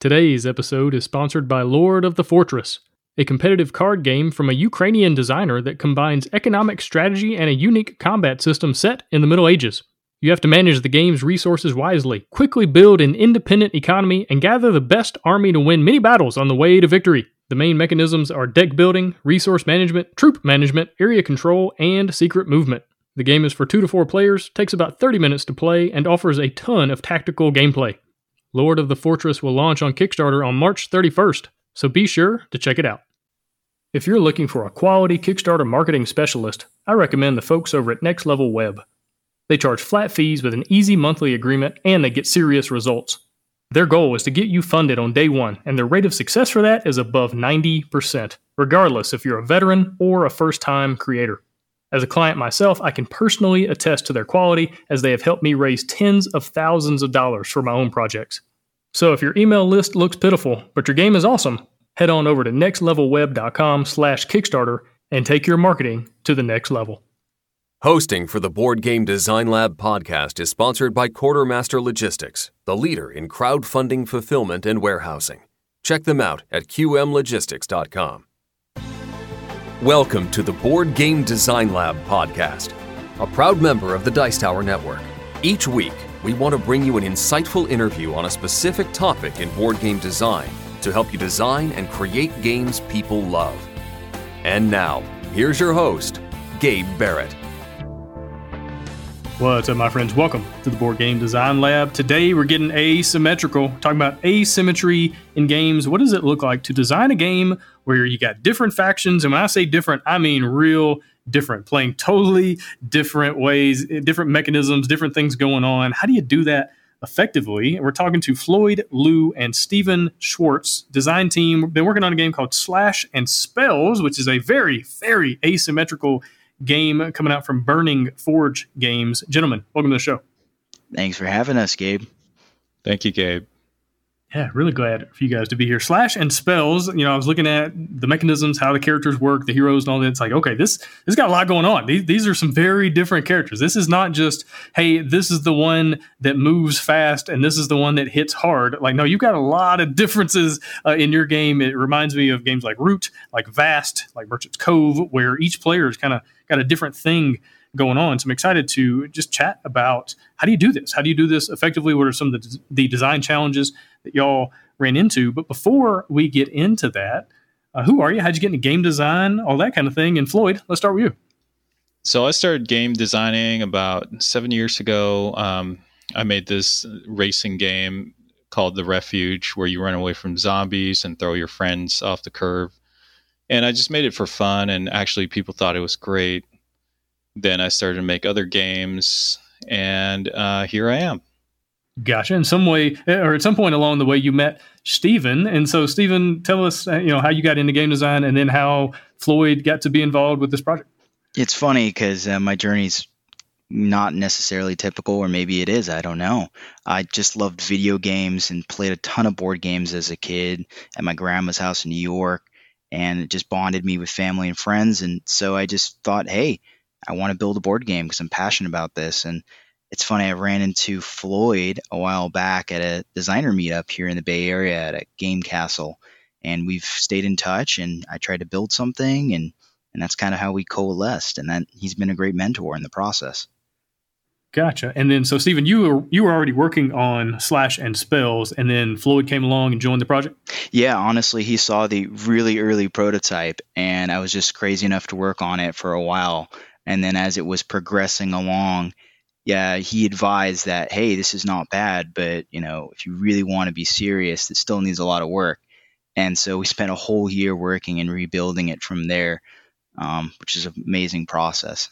Today's episode is sponsored by Lord of the Fortress, a competitive card game from a Ukrainian designer that combines economic strategy and a unique combat system set in the Middle Ages. You have to manage the game's resources wisely, quickly build an independent economy, and gather the best army to win many battles on the way to victory. The main mechanisms are deck building, resource management, troop management, area control, and secret movement. The game is for 2 to 4 players, takes about 30 minutes to play, and offers a ton of tactical gameplay. Lord of the Fortress will launch on Kickstarter on March 31st, so be sure to check it out. If you're looking for a quality Kickstarter marketing specialist, I recommend the folks over at Next Level Web. They charge flat fees with an easy monthly agreement and they get serious results. Their goal is to get you funded on day one, and their rate of success for that is above 90%, regardless if you're a veteran or a first time creator. As a client myself, I can personally attest to their quality as they have helped me raise tens of thousands of dollars for my own projects. So if your email list looks pitiful, but your game is awesome, head on over to nextlevelweb.com slash Kickstarter and take your marketing to the next level. Hosting for the Board Game Design Lab podcast is sponsored by Quartermaster Logistics, the leader in crowdfunding fulfillment and warehousing. Check them out at qmlogistics.com. Welcome to the Board Game Design Lab podcast, a proud member of the Dice Tower Network. Each week, we want to bring you an insightful interview on a specific topic in board game design to help you design and create games people love. And now, here's your host, Gabe Barrett. What's up, my friends? Welcome to the Board Game Design Lab. Today we're getting asymmetrical, talking about asymmetry in games. What does it look like to design a game where you got different factions? And when I say different, I mean real different, playing totally different ways, eh, different mechanisms, different things going on. How do you do that effectively? And we're talking to Floyd Liu and Stephen Schwartz, design team. We've been working on a game called Slash and Spells, which is a very, very asymmetrical game coming out from Burning Forge Games. Gentlemen, welcome to the show. Thanks for having us, Gabe. Thank you, Gabe. Yeah, really glad for you guys to be here. Slash and spells. You know, I was looking at the mechanisms, how the characters work, the heroes, and all that. It's like, okay, this this got a lot going on. These these are some very different characters. This is not just, hey, this is the one that moves fast and this is the one that hits hard. Like, no, you've got a lot of differences uh, in your game. It reminds me of games like Root, like Vast, like Merchant's Cove, where each player is kind of got a different thing going on. So I'm excited to just chat about how do you do this? How do you do this effectively? What are some of the, the design challenges that y'all ran into? But before we get into that, uh, who are you? How'd you get into game design? All that kind of thing. And Floyd, let's start with you. So I started game designing about seven years ago. Um, I made this racing game called The Refuge, where you run away from zombies and throw your friends off the curve. And I just made it for fun, and actually, people thought it was great. Then I started to make other games, and uh, here I am. Gotcha. In some way, or at some point along the way, you met Stephen, and so Stephen, tell us, uh, you know, how you got into game design, and then how Floyd got to be involved with this project. It's funny because uh, my journey's not necessarily typical, or maybe it is. I don't know. I just loved video games and played a ton of board games as a kid at my grandma's house in New York, and it just bonded me with family and friends. And so I just thought, hey, I want to build a board game because I'm passionate about this. And it's funny, I ran into Floyd a while back at a designer meetup here in the Bay Area at a game castle. And we've stayed in touch and I tried to build something and and that's kind of how we coalesced and that he's been a great mentor in the process. Gotcha. And then so Stephen, you were you were already working on slash and spells and then Floyd came along and joined the project? Yeah, honestly, he saw the really early prototype and I was just crazy enough to work on it for a while. And then as it was progressing along, yeah, he advised that, hey, this is not bad, but you know, if you really want to be serious, it still needs a lot of work. And so we spent a whole year working and rebuilding it from there, um, which is an amazing process.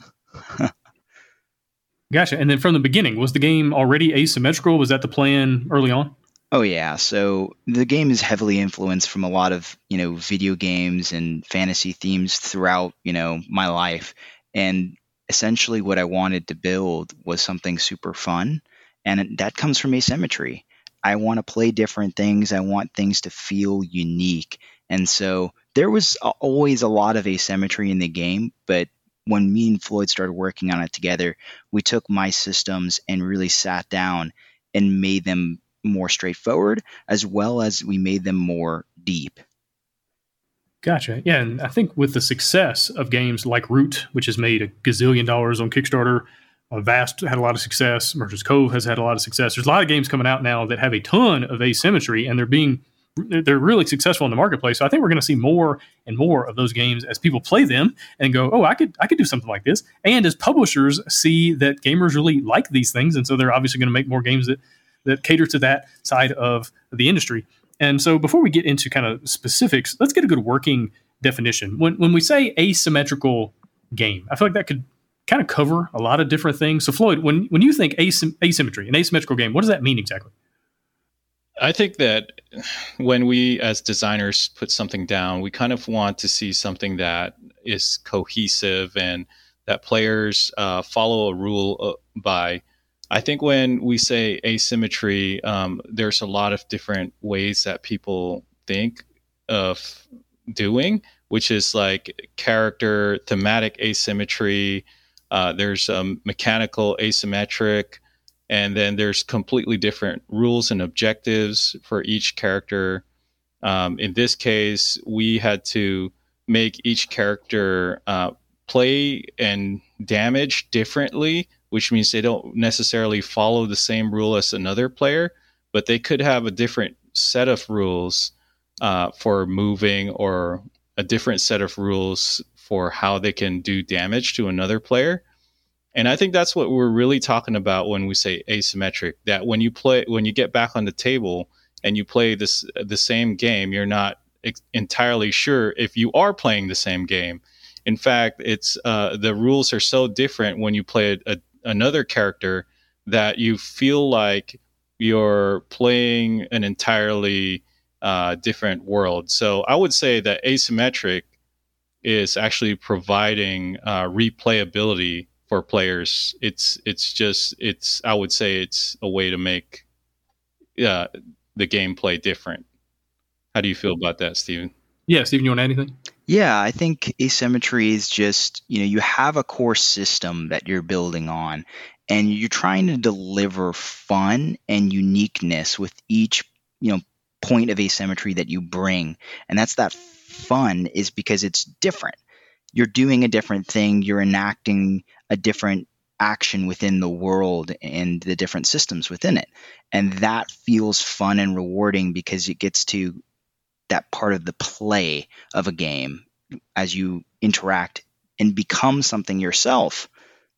gotcha. And then from the beginning, was the game already asymmetrical? Was that the plan early on? Oh yeah, so the game is heavily influenced from a lot of you know video games and fantasy themes throughout you know my life, and essentially what I wanted to build was something super fun. And that comes from asymmetry. I want to play different things. I want things to feel unique. And so there was always a lot of asymmetry in the game, but when me and Floyd started working on it together, we took my systems and really sat down and made them more straightforward, as well as we made them more deep. Gotcha. Yeah, and I think with the success of games like Root, which has made a gazillion dollars on Kickstarter, uh, Vast had a lot of success. Merchant's Cove has had a lot of success. There's a lot of games coming out now that have a ton of asymmetry, and they're being they're really successful in the marketplace. So I think we're going to see more and more of those games as people play them and go, "Oh, I could I could do something like this." And as publishers see that gamers really like these things, and so they're obviously going to make more games that that cater to that side of the industry. And so before we get into kind of specifics, let's get a good working definition. When when we say asymmetrical game, I feel like that could kind of cover a lot of different things. So Floyd, when when you think asym- asymmetry, an asymmetrical game, what does that mean exactly? I think that when we as designers put something down, we kind of want to see something that is cohesive and that players uh, follow a rule uh, by. I think when we say asymmetry, um, there's a lot of different ways that people think of doing, which is like character, thematic asymmetry. Uh, there's um, mechanical asymmetric and then there's completely different rules and objectives for each character. Um, in this case, we had to make each character uh, play and damage differently, which means they don't necessarily follow the same rule as another player, but they could have a different set of rules uh, for moving or a different set of rules for how they can do damage to another player. And I think that's what we're really talking about when we say asymmetric. That when you play, when you get back on the table and you play this the same game, you're not ex- entirely sure if you are playing the same game. In fact, it's uh, the rules are so different when you play a, another character that you feel like you're playing an entirely uh, different world. So I would say that asymmetric is actually providing uh, replayability for players. It's it's just it's I would say it's a way to make uh, the gameplay different. How do you feel about that, Stephen? Yeah, Stephen, you want anything? Yeah, I think asymmetry is just, you know, you have a core system that you're building on and you're trying to deliver fun and uniqueness with each, you know, point of asymmetry that you bring. And that's that fun is because it's different. You're doing a different thing, you're enacting a different action within the world and the different systems within it. And that feels fun and rewarding because it gets to that part of the play of a game as you interact and become something yourself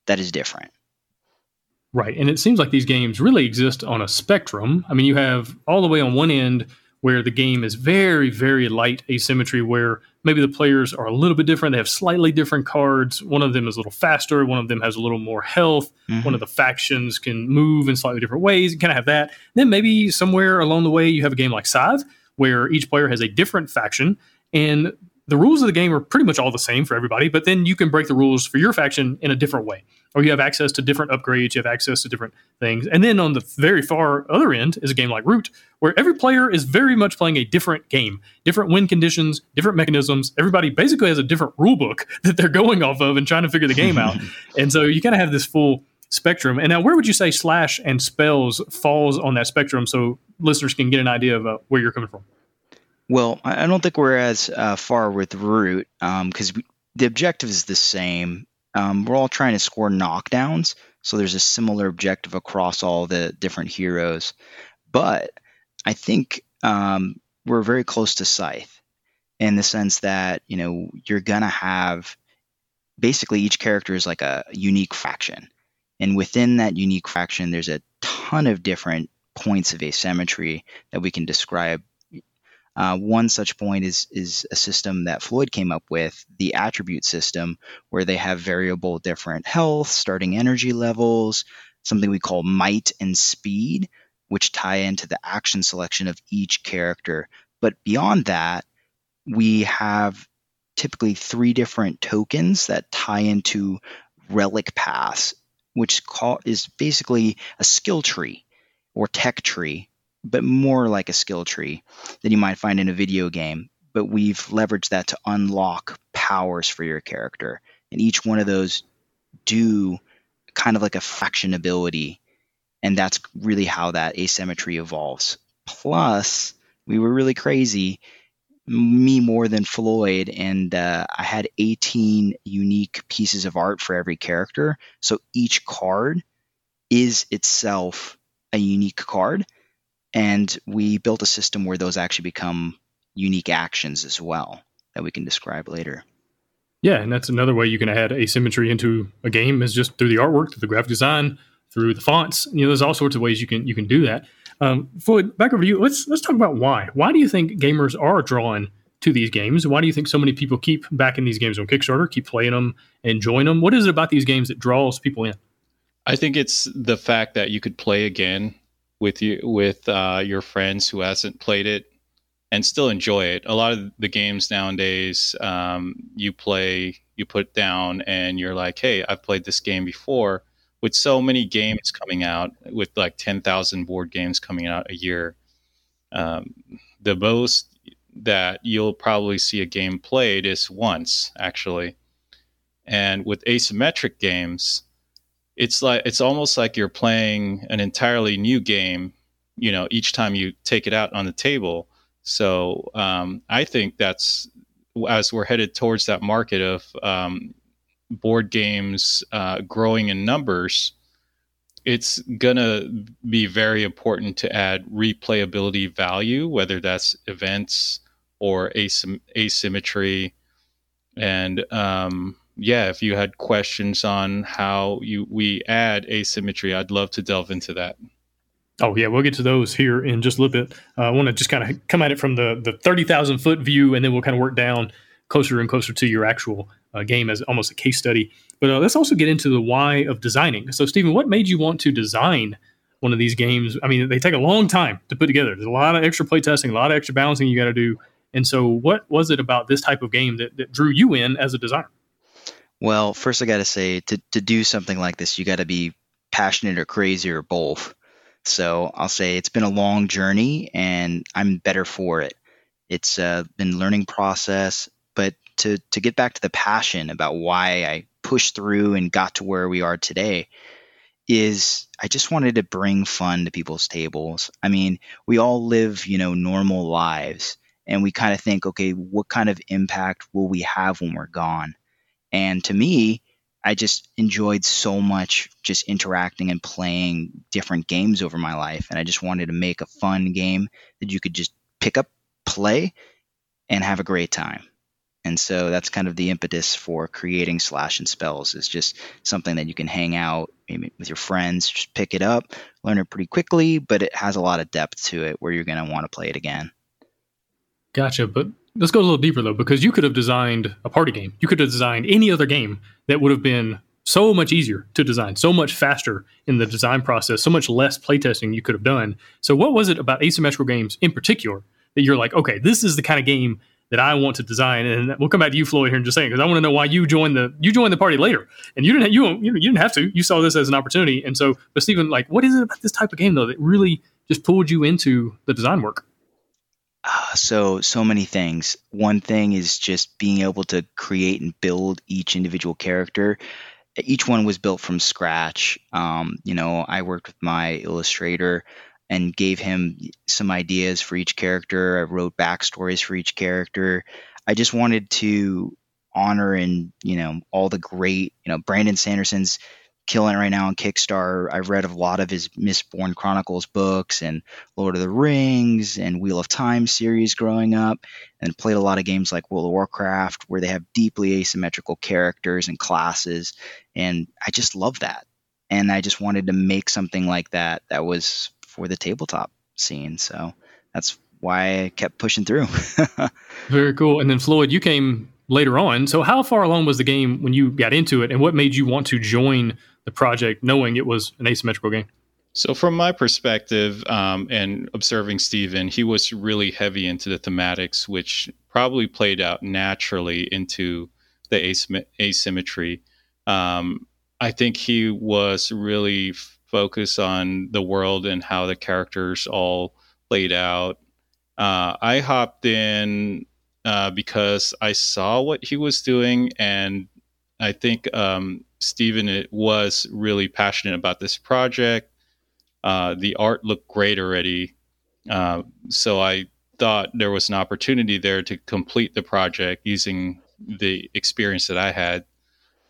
that is different. Right. And it seems like these games really exist on a spectrum. I mean, you have all the way on one end where the game is very, very light asymmetry, where maybe the players are a little bit different. They have slightly different cards. One of them is a little faster. One of them has a little more health. Mm-hmm. One of the factions can move in slightly different ways. You kind of have that. Then maybe somewhere along the way, you have a game like Scythe, where each player has a different faction. And the rules of the game are pretty much all the same for everybody, but then you can break the rules for your faction in a different way. Or you have access to different upgrades, you have access to different things. And then on the very far other end is a game like Root, where every player is very much playing a different game, different win conditions, different mechanisms. Everybody basically has a different rule book that they're going off of and trying to figure the game out. and so you kind of have this full spectrum. And now, where would you say Slash and Spells falls on that spectrum so listeners can get an idea of uh, where you're coming from? Well, I don't think we're as uh, far with Root because um, the objective is the same. Um, we're all trying to score knockdowns, so there's a similar objective across all the different heroes. But I think um, we're very close to Scythe in the sense that you know you're gonna have basically each character is like a unique faction, and within that unique faction, there's a ton of different points of asymmetry that we can describe uh, one such point is is a system that Floyd came up with, the attribute system, where they have variable different health, starting energy levels, something we call might and speed, which tie into the action selection of each character. But beyond that, we have typically three different tokens that tie into relic paths, which call, is basically a skill tree or tech tree but more like a skill tree that you might find in a video game. But we've leveraged that to unlock powers for your character. And each one of those do kind of like a faction ability And that's really how that asymmetry evolves. Plus, we were really crazy, me more than Floyd, and uh, I had 18 unique pieces of art for every character. So each card is itself a unique card. And we built a system where those actually become unique actions as well that we can describe later. Yeah, and that's another way you can add asymmetry into a game is just through the artwork, through the graphic design, through the fonts. You know, there's all sorts of ways you can you can do that. Um, Floyd, back over to you. Let's let's talk about why. Why do you think gamers are drawn to these games? Why do you think so many people keep backing these games on Kickstarter, keep playing them, enjoying them? What is it about these games that draws people in? I think it's the fact that you could play again with you with uh, your friends who hasn't played it and still enjoy it. A lot of the games nowadays, um, you play, you put down, and you're like, "Hey, I've played this game before." With so many games coming out, with like ten thousand board games coming out a year, um, the most that you'll probably see a game played is once, actually. And with asymmetric games, it's like it's almost like you're playing an entirely new game. You know, each time you take it out on the table so um, I think that's as we're headed towards that market of um, board games uh, growing in numbers, it's gonna be very important to add replayability value, whether that's events or asym- asymmetry. And um, yeah, if you had questions on how you we add asymmetry, I'd love to delve into that. Oh yeah, we'll get to those here in just a little bit. Uh, I want to just kind of come at it from the the thirty thousand foot view, and then we'll kind of work down closer and closer to your actual uh, game as almost a case study. But uh, let's also get into the why of designing. So, Stephen, what made you want to design one of these games? I mean, they take a long time to put together. There's a lot of extra play testing, a lot of extra balancing you got to do. And so, what was it about this type of game that, that drew you in as a designer? Well, first I got to say to to do something like this, you got to be passionate or crazy or both. So I'll say it's been a long journey and I'm better for it. It's uh, been a learning process, but to to get back to the passion about why I pushed through and got to where we are today is I just wanted to bring fun to people's tables. I mean, we all live, you know, normal lives and we kind of think, okay, what kind of impact will we have when we're gone? And to me, I just enjoyed so much just interacting and playing different games over my life. And I just wanted to make a fun game that you could just pick up, play, and have a great time. And so that's kind of the impetus for creating Slash and Spells is just something that you can hang out with your friends, just pick it up, learn it pretty quickly, but it has a lot of depth to it where you're going to want to play it again. Gotcha. But let's go a little deeper though, because you could have designed a party game. You could have designed any other game that would have been so much easier to design, so much faster in the design process, so much less playtesting you could have done. So, what was it about asymmetrical games in particular that you're like, okay, this is the kind of game that I want to design? And we'll come back to you, Floyd, here in just a second, because I want to know why you joined the you joined the party later, and you didn't you you didn't have to. You saw this as an opportunity, and so, but Stephen, like, what is it about this type of game though that really just pulled you into the design work? Uh, so so many things. One thing is just being able to create and build each individual character. Each one was built from scratch. Um, you know, I worked with my illustrator and gave him some ideas for each character. I wrote backstories for each character. I just wanted to honor and you know all the great you know Brandon Sanderson's killing right now on Kickstarter. I've read a lot of his Mistborn Chronicles books and Lord of the Rings and Wheel of Time series growing up, and played a lot of games like World of Warcraft where they have deeply asymmetrical characters and classes, and I just love that. And I just wanted to make something like that that was for the tabletop scene. So that's why I kept pushing through. Very cool. And then Floyd, you came later on. So how far along was the game when you got into it, and what made you want to join the project, knowing it was an asymmetrical game? So, from my perspective, um, and observing Stephen, he was really heavy into the thematics, which probably played out naturally into the asym- asymmetry. Um, I think he was really focused on the world and how the characters all played out. Uh, I hopped in uh, because I saw what he was doing, and I think um, Stephen it was really passionate about this project. uh, the art looked great already. Uh, so I thought there was an opportunity there to complete the project using the experience that I had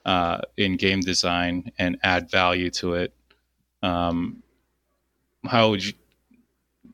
uh, in game design and add value to it. Um, how would you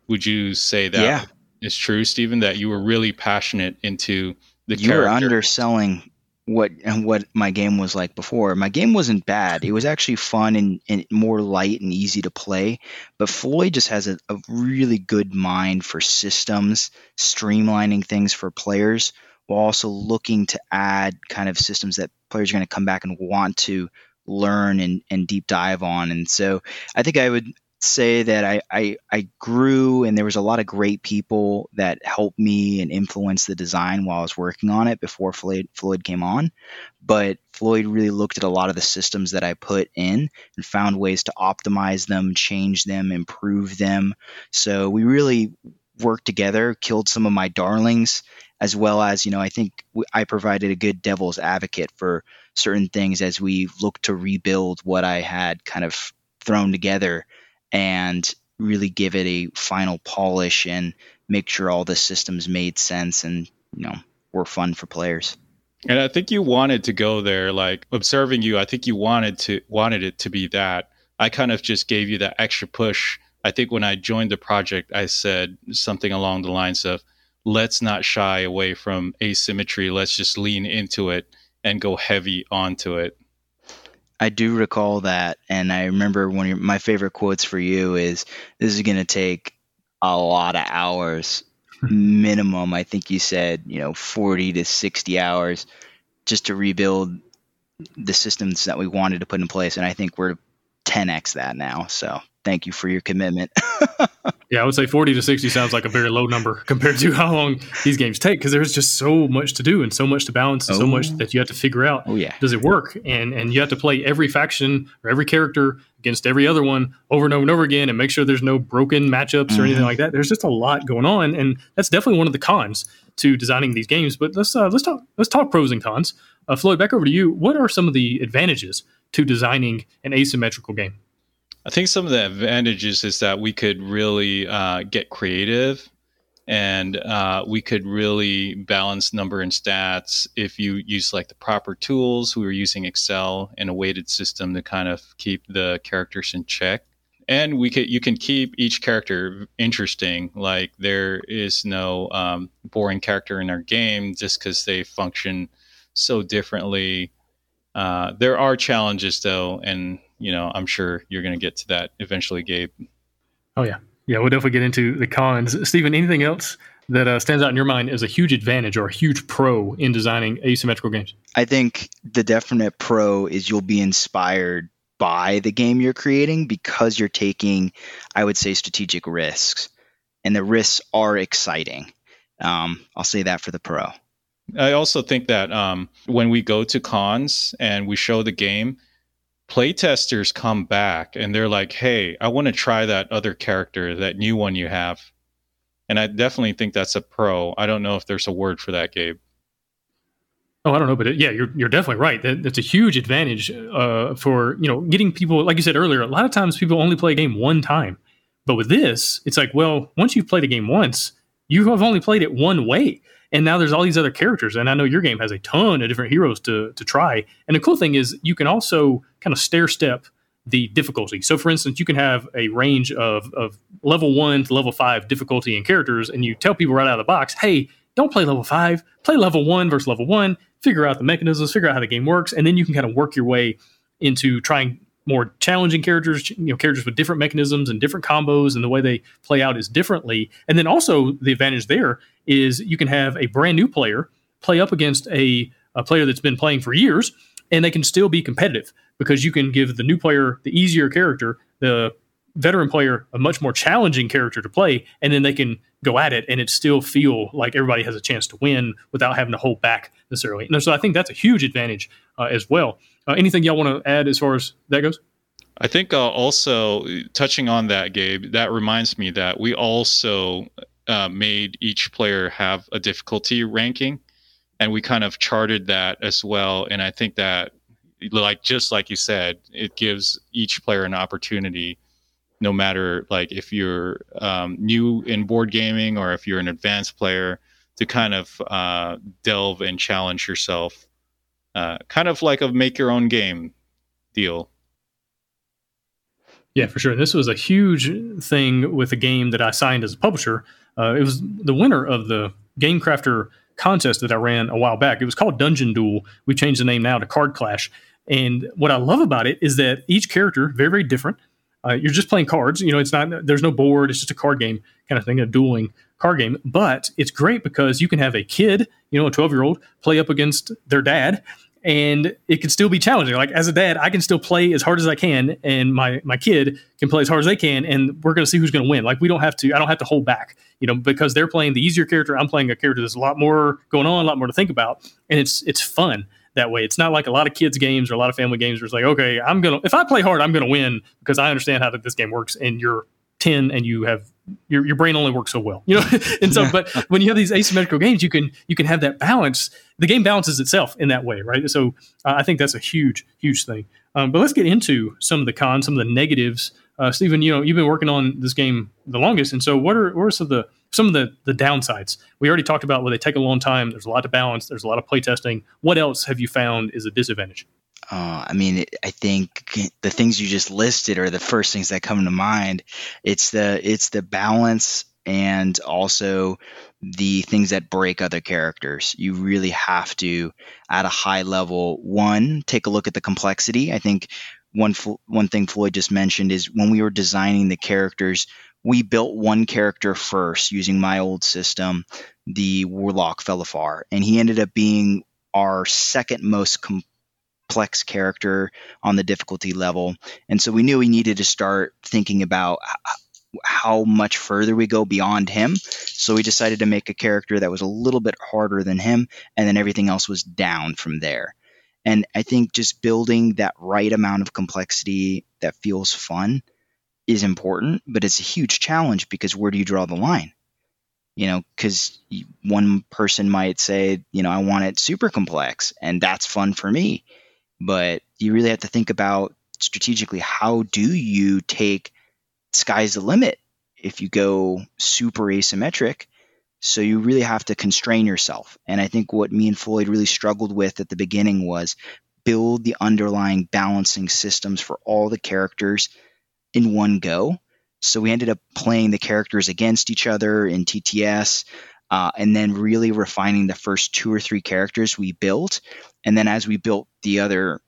would you say that Yeah. is true, Stephen? That you were really passionate into the you were character? underselling what and what my game was like before. My game wasn't bad. It was actually fun and, and more light and easy to play. But Floyd just has a, a really good mind for systems, streamlining things for players, while also looking to add kind of systems that players are going to come back and want to learn and, and deep dive on. And so I think I would say that I, I I grew and there was a lot of great people that helped me and influenced the design while I was working on it before Floyd Floyd came on. But Floyd really looked at a lot of the systems that I put in and found ways to optimize them, change them, improve them. So we really worked together, killed some of my darlings, as well as you know I think I provided a good devil's advocate for certain things as we looked to rebuild what I had kind of thrown together and really give it a final polish and make sure all the systems made sense and you know were fun for players. And I think you wanted to go there, like observing you. I think you wanted to wanted it to be that. I kind of just gave you that extra push. I think when I joined the project, I said something along the lines of, "Let's not shy away from asymmetry. Let's just lean into it and go heavy onto it." I do recall that, and I remember one of your, my favorite quotes for you is, "This is going to take a lot of hours, minimum." I think you said, you know, forty to sixty hours just to rebuild the systems that we wanted to put in place, and I think we're 10x that now. So thank you for your commitment. Yeah, I would say 40 to 60 sounds like a very low number compared to how long these games take because there's just so much to do and so much to balance and so much Oh. that you have to figure out. oh yeah. Does it work? And and you have to play every faction or every character against every other one over and over and over again and make sure there's no broken matchups or anything Mhm. like that. There's just a lot going on and that's definitely one of the cons to designing these games. But let's uh, let's talk let's talk pros and cons. Uh, Floyd, back over to you. What are some of the advantages to designing an asymmetrical game? I think some of the advantages is that we could really uh, get creative and uh, we could really balance number and stats if you use like the proper tools. We were using Excel and a weighted system to kind of keep the characters in check. And we could you can keep each character interesting. Like there is no um, boring character in our game just because they function so differently. Uh, there are challenges though, and you know I'm sure you're going to get to that eventually, Gabe. Oh yeah, yeah. We'll definitely get into the cons. Stephen, anything else that uh, stands out in your mind as a huge advantage or a huge pro in designing asymmetrical games? I think the definite pro is you'll be inspired by the game you're creating because you're taking, I would say, strategic risks, and the risks are exciting. Um, I'll say that for the pro. I also think that um, when we go to cons and we show the game, playtesters come back and they're like, "Hey, I want to try that other character, that new one you have." And I definitely think that's a pro. I don't know if there's a word for that, Gabe. Oh, I don't know, but it, yeah, you're you're definitely right. That, that's a huge advantage uh, for you know getting people. Like you said earlier, a lot of times people only play a game one time, but with this, it's like, well, once you've played a game once, you have only played it one way, and now there's all these other characters. And I know your game has a ton of different heroes to to try. And the cool thing is, you can also kind of stair step the difficulty. So, for instance, you can have a range of of level one to level five difficulty in characters, and you tell people right out of the box, hey. Don't play level five. Play level one versus level one figure out the mechanisms, figure out how the game works, and then you can kind of work your way into trying more challenging characters, you know, characters with different mechanisms and different combos, and the way they play out is differently. And then also the advantage there is you can have a brand new player play up against a, a player that's been playing for years, and they can still be competitive because you can give the new player the easier character, the veteran player a much more challenging character to play, and then they can go at it and it still feel like everybody has a chance to win without having to hold back necessarily. And so I think that's a huge advantage as well. Uh, anything y'all want to add as far as that goes? I think uh, also touching on that, Gabe, that reminds me that we also uh, made each player have a difficulty ranking, and we kind of charted that as well. And I think that, like just like you said, it gives each player an opportunity no matter like if you're um, new in board gaming or if you're an advanced player, to kind of uh, delve and challenge yourself, uh, kind of like a make your own game deal. Yeah, for sure. This was a huge thing with a game that I signed as a publisher. Uh, it was the winner of the Game Crafter contest that I ran a while back. It was called Dungeon Duel. We changed the name now to Card Clash. And what I love about it is that each character very very different. Uh, you're just playing cards. You know, it's not there's no board. It's just a card game kind of thing, a dueling card game. But it's great because you can have a kid, you know, a 12 year old, play up against their dad, and it can still be challenging. Like as a dad, I can still play as hard as I can, and my my kid can play as hard as they can, and we're going to see who's going to win. Like we don't have to, I don't have to hold back, you know, because they're playing the easier character. I'm playing a character that's a lot more going on, a lot more to think about, and it's it's fun that way. It's not like a lot of kids games or a lot of family games where it's like, okay, I'm gonna if I play hard, I'm gonna win because I understand how that this game works, and you're 10 and you have your, your brain only works so well you know and so but when you have these asymmetrical games you can you can have that balance the game balances itself in that way right? So uh, i think that's a huge huge thing. Um, but let's get into some of the cons some of the negatives. Uh, stephen you know you've been working on this game the longest and so what are what are some of the some of the the downsides? We already talked about where they take a long time. There's a lot to balance. There's a lot of playtesting what else have you found is a disadvantage? Uh, I mean, I think the things you just listed are the first things that come to mind. It's the it's the balance and also the things that break other characters. You really have to, at a high level, one take a look at the complexity. I think one one thing Floyd just mentioned is when we were designing the characters, we built one character first using my old system, the Warlock Felafar, and he ended up being our second most com- complex character on the difficulty level. And so we knew we needed to start thinking about how much further we go beyond him. So we decided to make a character that was a little bit harder than him, and then everything else was down from there. And I think just building that right amount of complexity that feels fun is important, but it's a huge challenge because where do you draw the line? You know, because one person might say, you know, I want it super complex, and that's fun for me but you really have to think about strategically how do you take sky's the limit if you go super asymmetric. So you really have to constrain yourself. And i think what me and floyd really struggled with at the beginning was build the underlying balancing systems for all the characters in one go. So we ended up playing the characters against each other in tts uh, and then really refining the first two or three characters we built. And then as we built the other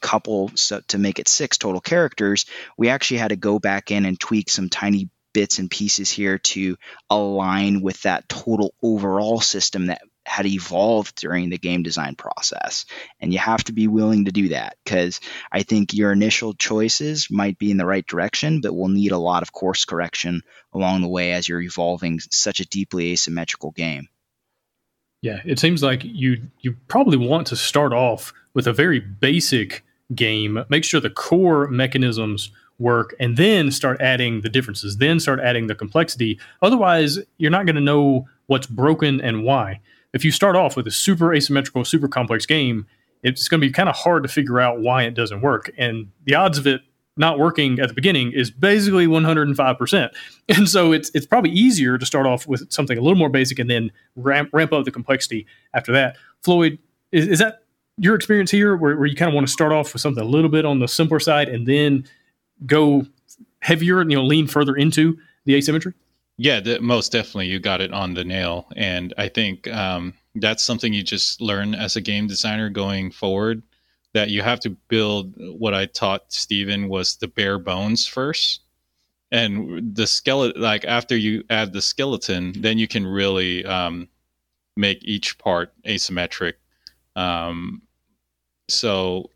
couple so to make it six total characters, we actually had to go back in and tweak some tiny bits and pieces here to align with that total overall system that had evolved during the game design process. And you have to be willing to do that because I think your initial choices might be in the right direction, but will need a lot of course correction along the way as you're evolving such a deeply asymmetrical game. Yeah, it seems like you you probably want to start off with a very basic game, make sure the core mechanisms work and then start adding the differences, then start adding the complexity. Otherwise, you're not going to know what's broken and why if you start off with a super asymmetrical, super complex game, it's going to be kind of hard to figure out why it doesn't work. And the odds of it not working at the beginning is basically 105%. And so it's it's probably easier to start off with something a little more basic and then ramp ramp up the complexity after that. Floyd, is, is that your experience here where, where you kind of want to start off with something a little bit on the simpler side and then go heavier and you know lean further into the asymmetry? Yeah, the, most definitely, you got it on the nail, and I think um, that's something you just learn as a game designer going forward. That you have to build. What I taught Stephen was the bare bones first, and the skeleton. Like after you add the skeleton, then you can really um, make each part asymmetric. Um, so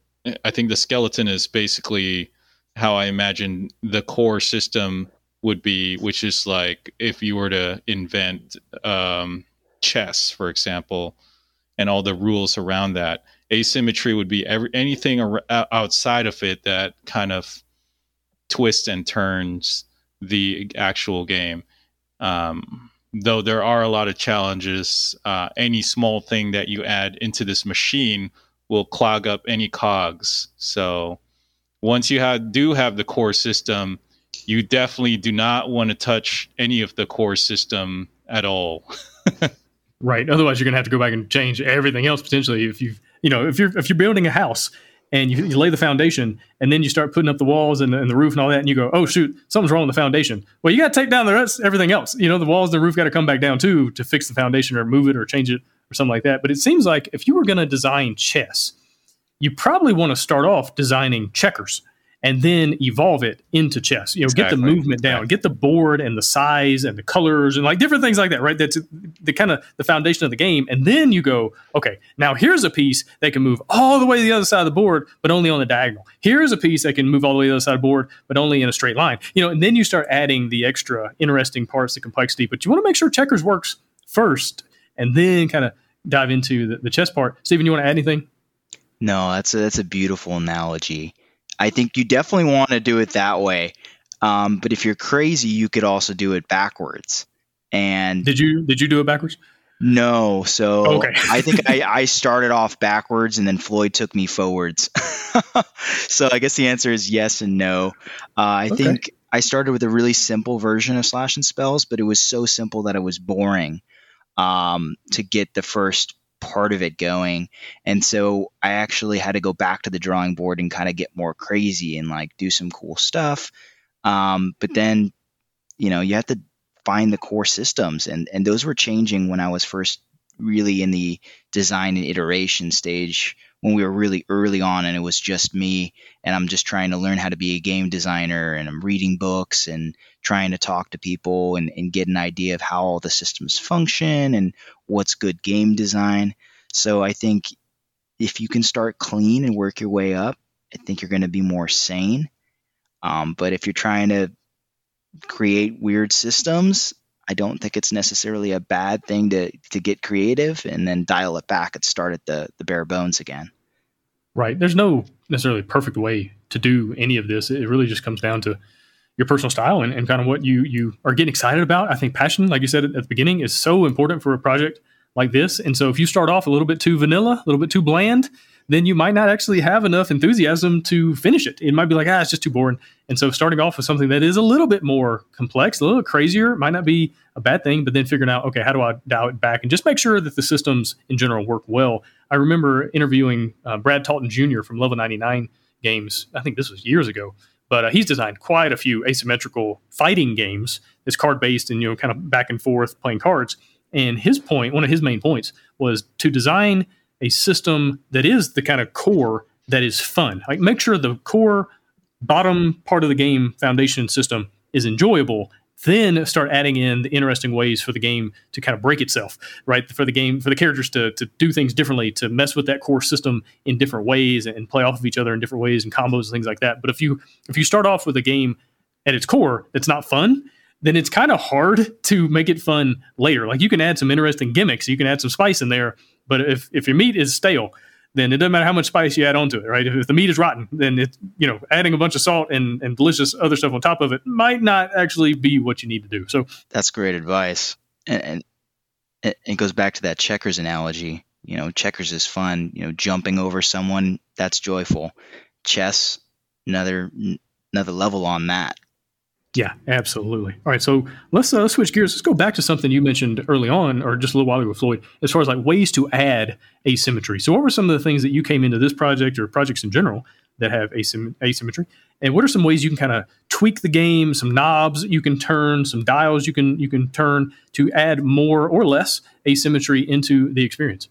I think the skeleton is basically how I imagine the core system would be, which is like if you were to invent um, chess, for example, and all the rules around that. Asymmetry would be every, anything ar- outside of it that kind of twists and turns the actual game. Um, though there are a lot of challenges, uh, any small thing that you add into this machine will clog up any cogs. So once you have, do have the core system, you definitely do not want to touch any of the core system at all. right. Otherwise, you're going to have to go back and change everything else potentially. If you, you know, if you're if you're building a house and you, you lay the foundation and then you start putting up the walls and the, and the, roof and all that, and you go, oh shoot, something's wrong with the foundation. Well, you got to take down the rest, everything else. You know, the walls, the roof got to come back down too to fix the foundation or move it or change it or something like that. But it seems like if you were going to design chess, you probably want to start off designing checkers and then evolve it into chess. You know, exactly. get the movement down, right. get the board and the size and the colors and like different things like that, right? That's the kind of the foundation of the game. And then you go, okay, now here's a piece that can move all the way to the other side of the board, but only on the diagonal. Here's a piece that can move all the way to the other side of the board, but only in a straight line. You know, and then you start adding the extra interesting parts, the complexity. But you want to make sure checkers works first and then kind of dive into the, the chess part. Stephen, you want to add anything? No, that's a, that's a beautiful analogy. I think you definitely want to do it that way. Um, but if you're crazy, you could also do it backwards. And did you did you do it backwards? No. So okay. I think I, I started off backwards and then Floyd took me forwards. so I guess the answer is yes and no. Uh, I okay. think I started with a really simple version of slash and spells, but it was so simple that it was boring um, to get the first part of it going. And so I actually had to go back to the drawing board and kind of get more crazy and like do some cool stuff. Um, but then, you know, you have to find the core systems and, and those were changing when I was first really in the design and iteration stage when we were really early on and it was just me and I'm just trying to learn how to be a game designer and I'm reading books and trying to talk to people and, and get an idea of how all the systems function and what's good game design. So I think if you can start clean and work your way up, I think you're going to be more sane. Um, but if you're trying to create weird systems, I don't think it's necessarily a bad thing to to get creative and then dial it back and start at the the bare bones again. Right. There's no necessarily perfect way to do any of this. It really just comes down to your personal style and, and kind of what you you are getting excited about. I think passion, like you said at the beginning, is so important for a project like this. And so if you start off a little bit too vanilla, a little bit too bland, then you might not actually have enough enthusiasm to finish it. It might be like, ah, it's just too boring. And so starting off with something that is a little bit more complex, a little crazier, might not be a bad thing, but then figuring out, okay, how do I dial it back and just make sure that the systems in general work well. I remember interviewing uh, Brad Talton Jr. from Level 99 Games. I think this was years ago, but uh, he's designed quite a few asymmetrical fighting games that's card based and, you know, kind of back and forth playing cards. And his point, one of his main points was to design a system that is the kind of core that is fun. Like make sure the core bottom part of the game foundation system is enjoyable then start adding in the interesting ways for the game to kind of break itself right? For the game for the characters to, to do things differently to mess with that core system in different ways and play off of each other in different ways and combos and things like that. But if you if you start off with a game at its core that's not fun then it's kind of hard to make it fun later. Like you can add some interesting gimmicks. You can add some spice in there but if if your meat is stale then it doesn't matter how much spice you add onto it, right? If, if the meat is rotten, then it's you know adding a bunch of salt and, and delicious other stuff on top of it might not actually be what you need to do. So that's great advice, and, and it goes back to that checkers analogy. You know, checkers is fun. You know, jumping over someone that's joyful. Chess, another another level on that. Yeah, absolutely. All right, so let's uh, switch gears. Let's go back to something you mentioned early on, or just a little while ago with Floyd, as far as like ways to add asymmetry. So, what were some of the things that you came into this project or projects in general that have asym- asymmetry? And what are some ways you can kind of tweak the game, some knobs you can turn, some dials you can you can turn to add more or less asymmetry into the experience?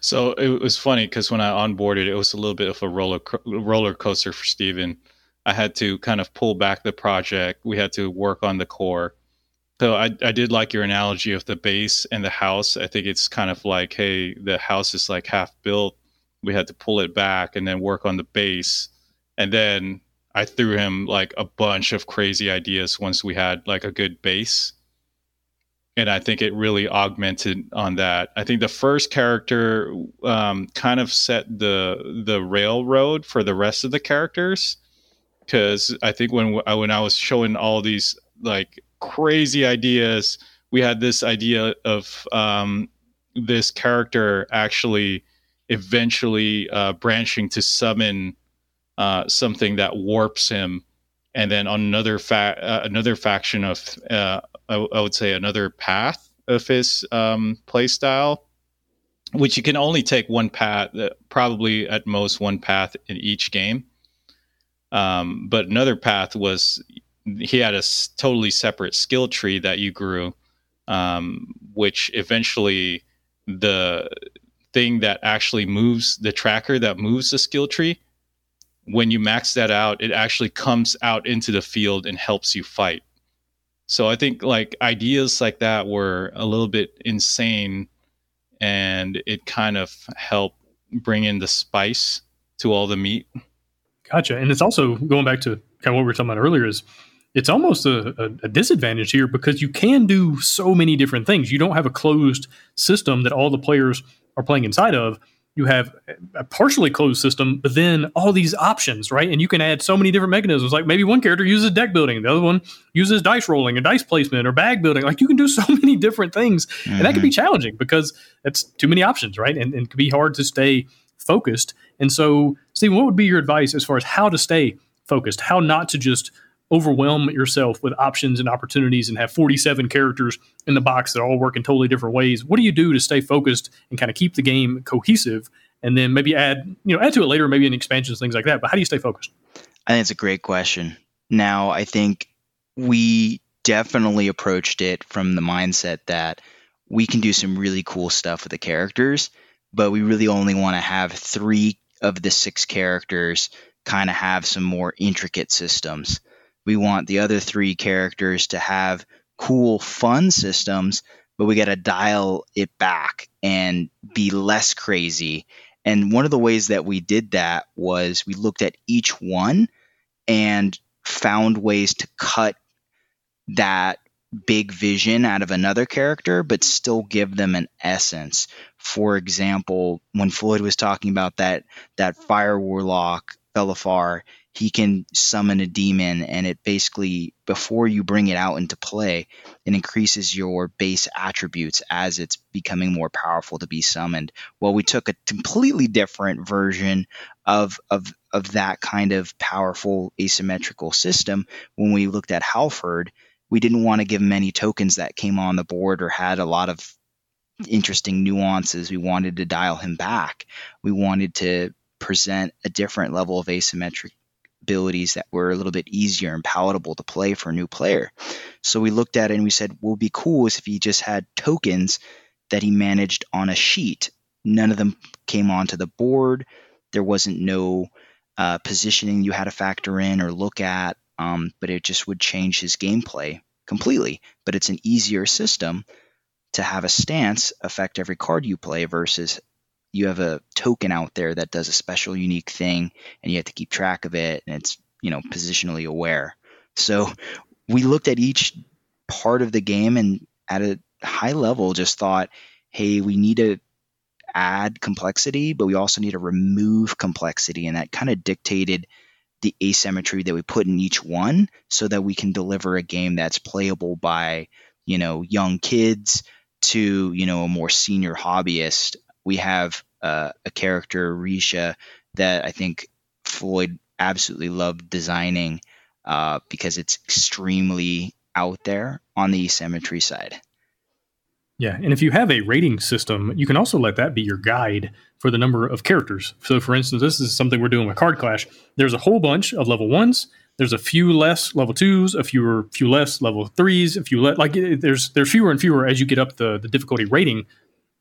So it was funny because when I onboarded, it was a little bit of a roller roller coaster for Stephen I had to kind of pull back the project. We had to work on the core. So I, I did like your analogy of the base and the house. I think it's kind of like, hey, the house is like half built. We had to pull it back and then work on the base. And then I threw him like a bunch of crazy ideas once we had like a good base. And I think it really augmented on that. I think the first character um, kind of set the the railroad for the rest of the characters because I think when when I was showing all these like crazy ideas, we had this idea of um, this character actually eventually uh, branching to summon uh, something that warps him and then on another fa- uh, another faction of uh, I, w- I would say another path of his um, which you can only take one path, uh, probably at most one path in each game. Um, but another path was he had a totally separate skill tree that you grew, um, which eventually the thing that actually moves the tracker that moves the skill tree when you max that out, it actually comes out into the field and helps you fight. So I think like ideas like that were a little bit insane and it kind of helped bring in the spice to all the meat. Gotcha. And it's also going back to kind of what we were talking about earlier is it's almost a, a, a, disadvantage here because you can do so many different things. You don't have a closed system that all the players are playing inside of you have a partially closed system, but then all these options, right? And you can add so many different mechanisms. Like maybe one character uses deck building, the other one uses dice rolling or dice placement or bag building. Like you can do so many different things, mm-hmm. and that can be mm-hmm. challenging because it's too many options, right? And, and it can be hard to stay focused. And so, Stephen, what would be your advice as far as how to stay focused? How not to just overwhelm yourself with options and opportunities and have 47 characters in the box that all work in totally different ways what do you do to stay focused and kind of keep the game cohesive and then maybe add you know add to it later maybe in expansions things like that but how do you stay focused i think it's a great question now i think we definitely approached it from the mindset that we can do some really cool stuff with the characters but we really only want to have three of the six characters kind of have some more intricate systems we want the other three characters to have cool, fun systems, but we got to dial it back and be less crazy. And one of the ways that we did that was we looked at each one and found ways to cut that big vision out of another character, but still give them an essence. For example, when Floyd was talking about that that fire warlock Belafar, he can summon a demon and it basically before you bring it out into play it increases your base attributes as it's becoming more powerful to be summoned well we took a completely different version of of of that kind of powerful asymmetrical system when we looked at halford we didn't want to give him any tokens that came on the board or had a lot of interesting nuances we wanted to dial him back we wanted to present a different level of asymmetric abilities that were a little bit easier and palatable to play for a new player. So we looked at it and we said, what would be cool is if he just had tokens that he managed on a sheet. None of them came onto the board. There wasn't no uh, positioning you had to factor in or look at, um, but it just would change his gameplay completely. But it's an easier system to have a stance affect every card you play versus you have a token out there that does a special unique thing and you have to keep track of it and it's you know positionally aware so we looked at each part of the game and at a high level just thought hey we need to add complexity but we also need to remove complexity and that kind of dictated the asymmetry that we put in each one so that we can deliver a game that's playable by you know young kids to you know a more senior hobbyist we have uh, a character, Risha, that I think Floyd absolutely loved designing uh, because it's extremely out there on the asymmetry side. Yeah, and if you have a rating system, you can also let that be your guide for the number of characters. So, for instance, this is something we're doing with Card Clash. There's a whole bunch of level ones. There's a few less level twos, a fewer, few less level threes, a few less. Like there's there's fewer and fewer as you get up the the difficulty rating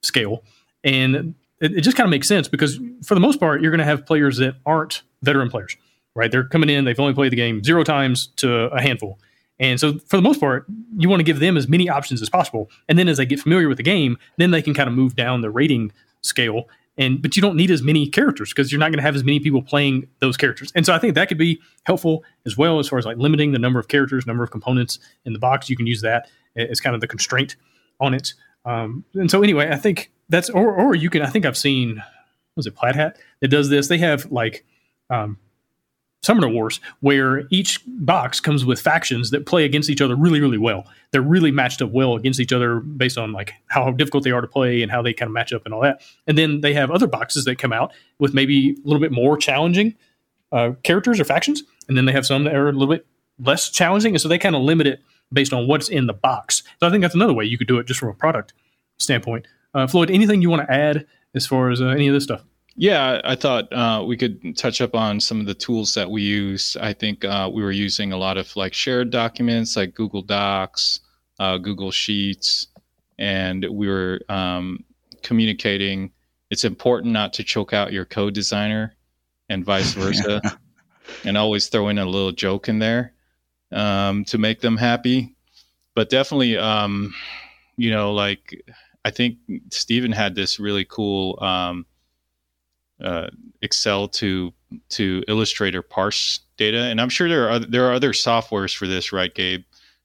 scale. And it, it just kind of makes sense because for the most part, you're going to have players that aren't veteran players, right? They're coming in, they've only played the game zero times to a handful. And so, for the most part, you want to give them as many options as possible. And then, as they get familiar with the game, then they can kind of move down the rating scale. And but you don't need as many characters because you're not going to have as many people playing those characters. And so, I think that could be helpful as well as far as like limiting the number of characters, number of components in the box. You can use that as kind of the constraint on it. Um, and so, anyway, I think that's or or you can. I think I've seen was it Plaid Hat that does this. They have like um, Summoner Wars where each box comes with factions that play against each other really really well. They're really matched up well against each other based on like how difficult they are to play and how they kind of match up and all that. And then they have other boxes that come out with maybe a little bit more challenging uh, characters or factions, and then they have some that are a little bit less challenging, and so they kind of limit it based on what's in the box. So I think that's another way you could do it just from a product standpoint. Uh, Floyd, anything you want to add as far as uh, any of this stuff? Yeah, I thought uh, we could touch up on some of the tools that we use. I think uh, we were using a lot of like shared documents like Google Docs, uh, Google Sheets, and we were um, communicating. It's important not to choke out your code designer and vice versa, and always throw in a little joke in there um, to make them happy. But definitely, um, you know, like I think Stephen had this really cool um, uh, Excel to to Illustrator parse data, and I'm sure there are other, there are other softwares for this, right, Gabe?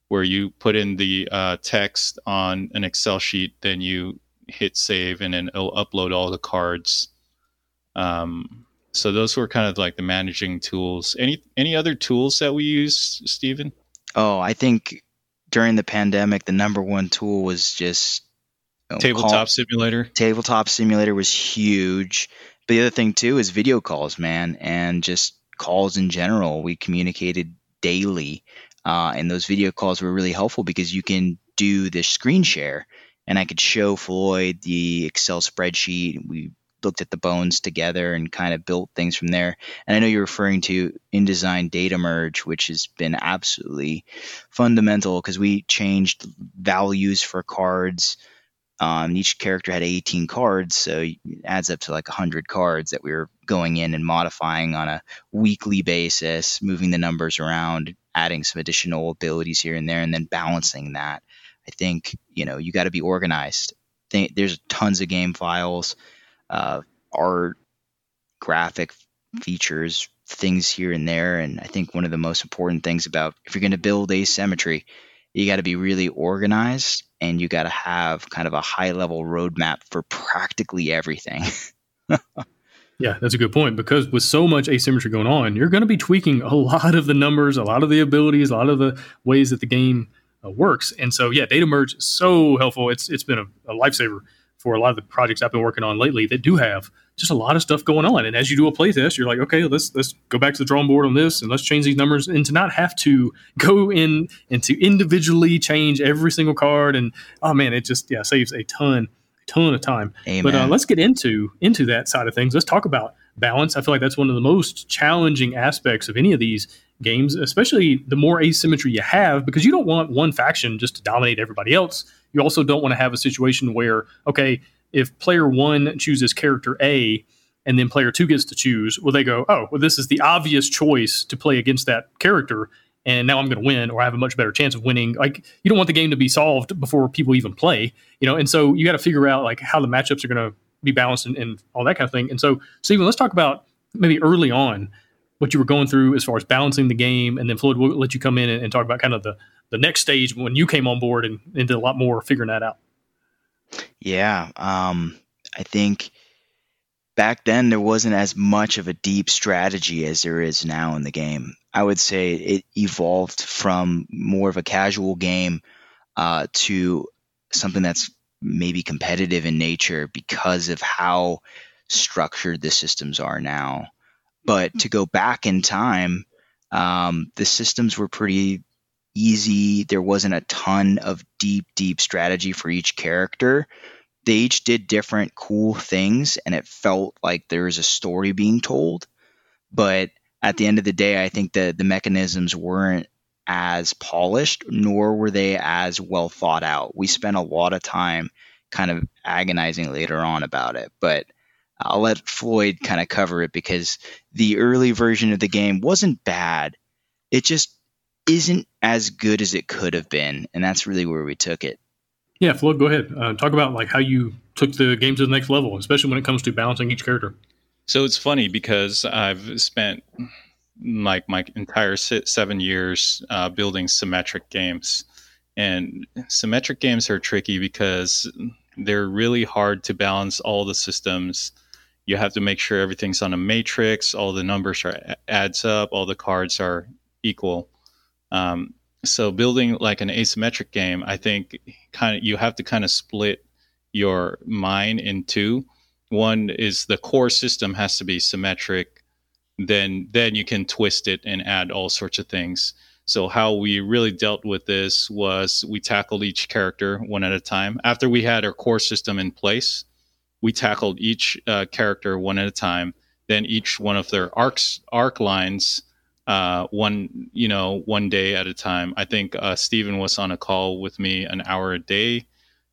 Where you put in the uh, text on an Excel sheet, then you hit save, and then it'll upload all the cards. Um, so those were kind of like the managing tools. Any any other tools that we use, Stephen? Oh, I think during the pandemic, the number one tool was just you know, tabletop call, simulator. Tabletop simulator was huge. But the other thing too is video calls, man, and just calls in general. We communicated daily, uh, and those video calls were really helpful because you can do this screen share, and I could show Floyd the Excel spreadsheet. We looked at the bones together and kind of built things from there. And I know you're referring to InDesign data merge, which has been absolutely fundamental because we changed values for cards um, each character had 18 cards, so it adds up to like 100 cards that we were going in and modifying on a weekly basis, moving the numbers around, adding some additional abilities here and there, and then balancing that. I think you know you got to be organized. There's tons of game files, uh, art, graphic features, things here and there, and I think one of the most important things about if you're going to build asymmetry, you got to be really organized and you got to have kind of a high level roadmap for practically everything. yeah, that's a good point because with so much asymmetry going on, you're going to be tweaking a lot of the numbers, a lot of the abilities, a lot of the ways that the game uh, works. And so, yeah, data merge is so helpful. It's it's been a, a lifesaver for a lot of the projects I've been working on lately that do have just a lot of stuff going on. And as you do a playtest, you're like, okay, let's let's go back to the drawing board on this and let's change these numbers and to not have to go in and to individually change every single card. And oh man, it just yeah saves a ton, a ton of time. Amen. But uh, let's get into into that side of things. Let's talk about balance. I feel like that's one of the most challenging aspects of any of these games, especially the more asymmetry you have, because you don't want one faction just to dominate everybody else. You also don't want to have a situation where, okay, if player one chooses character A and then player two gets to choose, well, they go, oh, well, this is the obvious choice to play against that character. And now I'm going to win, or I have a much better chance of winning. Like you don't want the game to be solved before people even play, you know. And so you got to figure out like how the matchups are going to be balanced and, and all that kind of thing. And so, Stephen, let's talk about maybe early on what you were going through as far as balancing the game, and then Floyd will let you come in and, and talk about kind of the the next stage when you came on board and, and did a lot more figuring that out. Yeah, um, I think back then there wasn't as much of a deep strategy as there is now in the game. I would say it evolved from more of a casual game uh, to something that's maybe competitive in nature because of how structured the systems are now. But to go back in time, um, the systems were pretty easy. There wasn't a ton of deep, deep strategy for each character. They each did different cool things, and it felt like there was a story being told. But at the end of the day, I think that the mechanisms weren't as polished, nor were they as well thought out. We spent a lot of time kind of agonizing later on about it, but I'll let Floyd kind of cover it because the early version of the game wasn't bad. It just isn't as good as it could have been, and that's really where we took it. Yeah, Floyd, go ahead. Uh, talk about like how you took the game to the next level, especially when it comes to balancing each character. So it's funny because I've spent like my entire seven years uh, building symmetric games, and symmetric games are tricky because they're really hard to balance all the systems. You have to make sure everything's on a matrix, all the numbers are adds up, all the cards are equal. Um, so building like an asymmetric game, I think kind of you have to kind of split your mind in two. One is the core system has to be symmetric, then then you can twist it and add all sorts of things. So how we really dealt with this was we tackled each character one at a time. After we had our core system in place, we tackled each uh, character one at a time. Then each one of their arcs arc lines uh, one you know one day at a time. I think uh, Stephen was on a call with me an hour a day.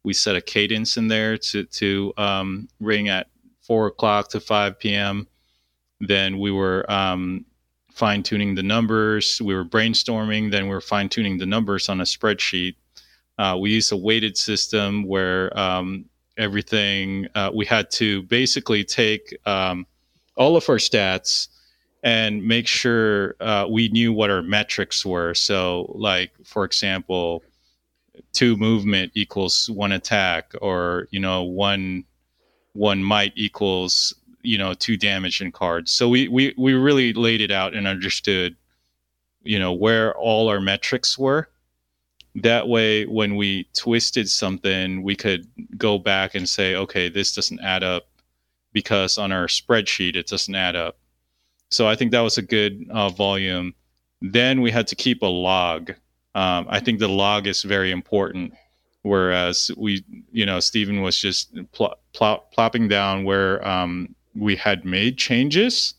We set a cadence in there to to um, ring at four o'clock to five p.m. Then we were um, fine tuning the numbers. We were brainstorming. Then we were fine tuning the numbers on a spreadsheet. Uh, we used a weighted system where um, everything uh, we had to basically take um, all of our stats and make sure uh, we knew what our metrics were. So, like for example, two movement equals one attack, or you know one one might equals you know two damage in cards. So we we we really laid it out and understood, you know, where all our metrics were. That way, when we twisted something, we could go back and say, okay, this doesn't add up because on our spreadsheet it doesn't add up so I think that was a good uh, volume. Then we had to keep a log. Um, I think the log is very important. Whereas we, you know, Stephen was just pl- pl- plopping down where um, we had made changes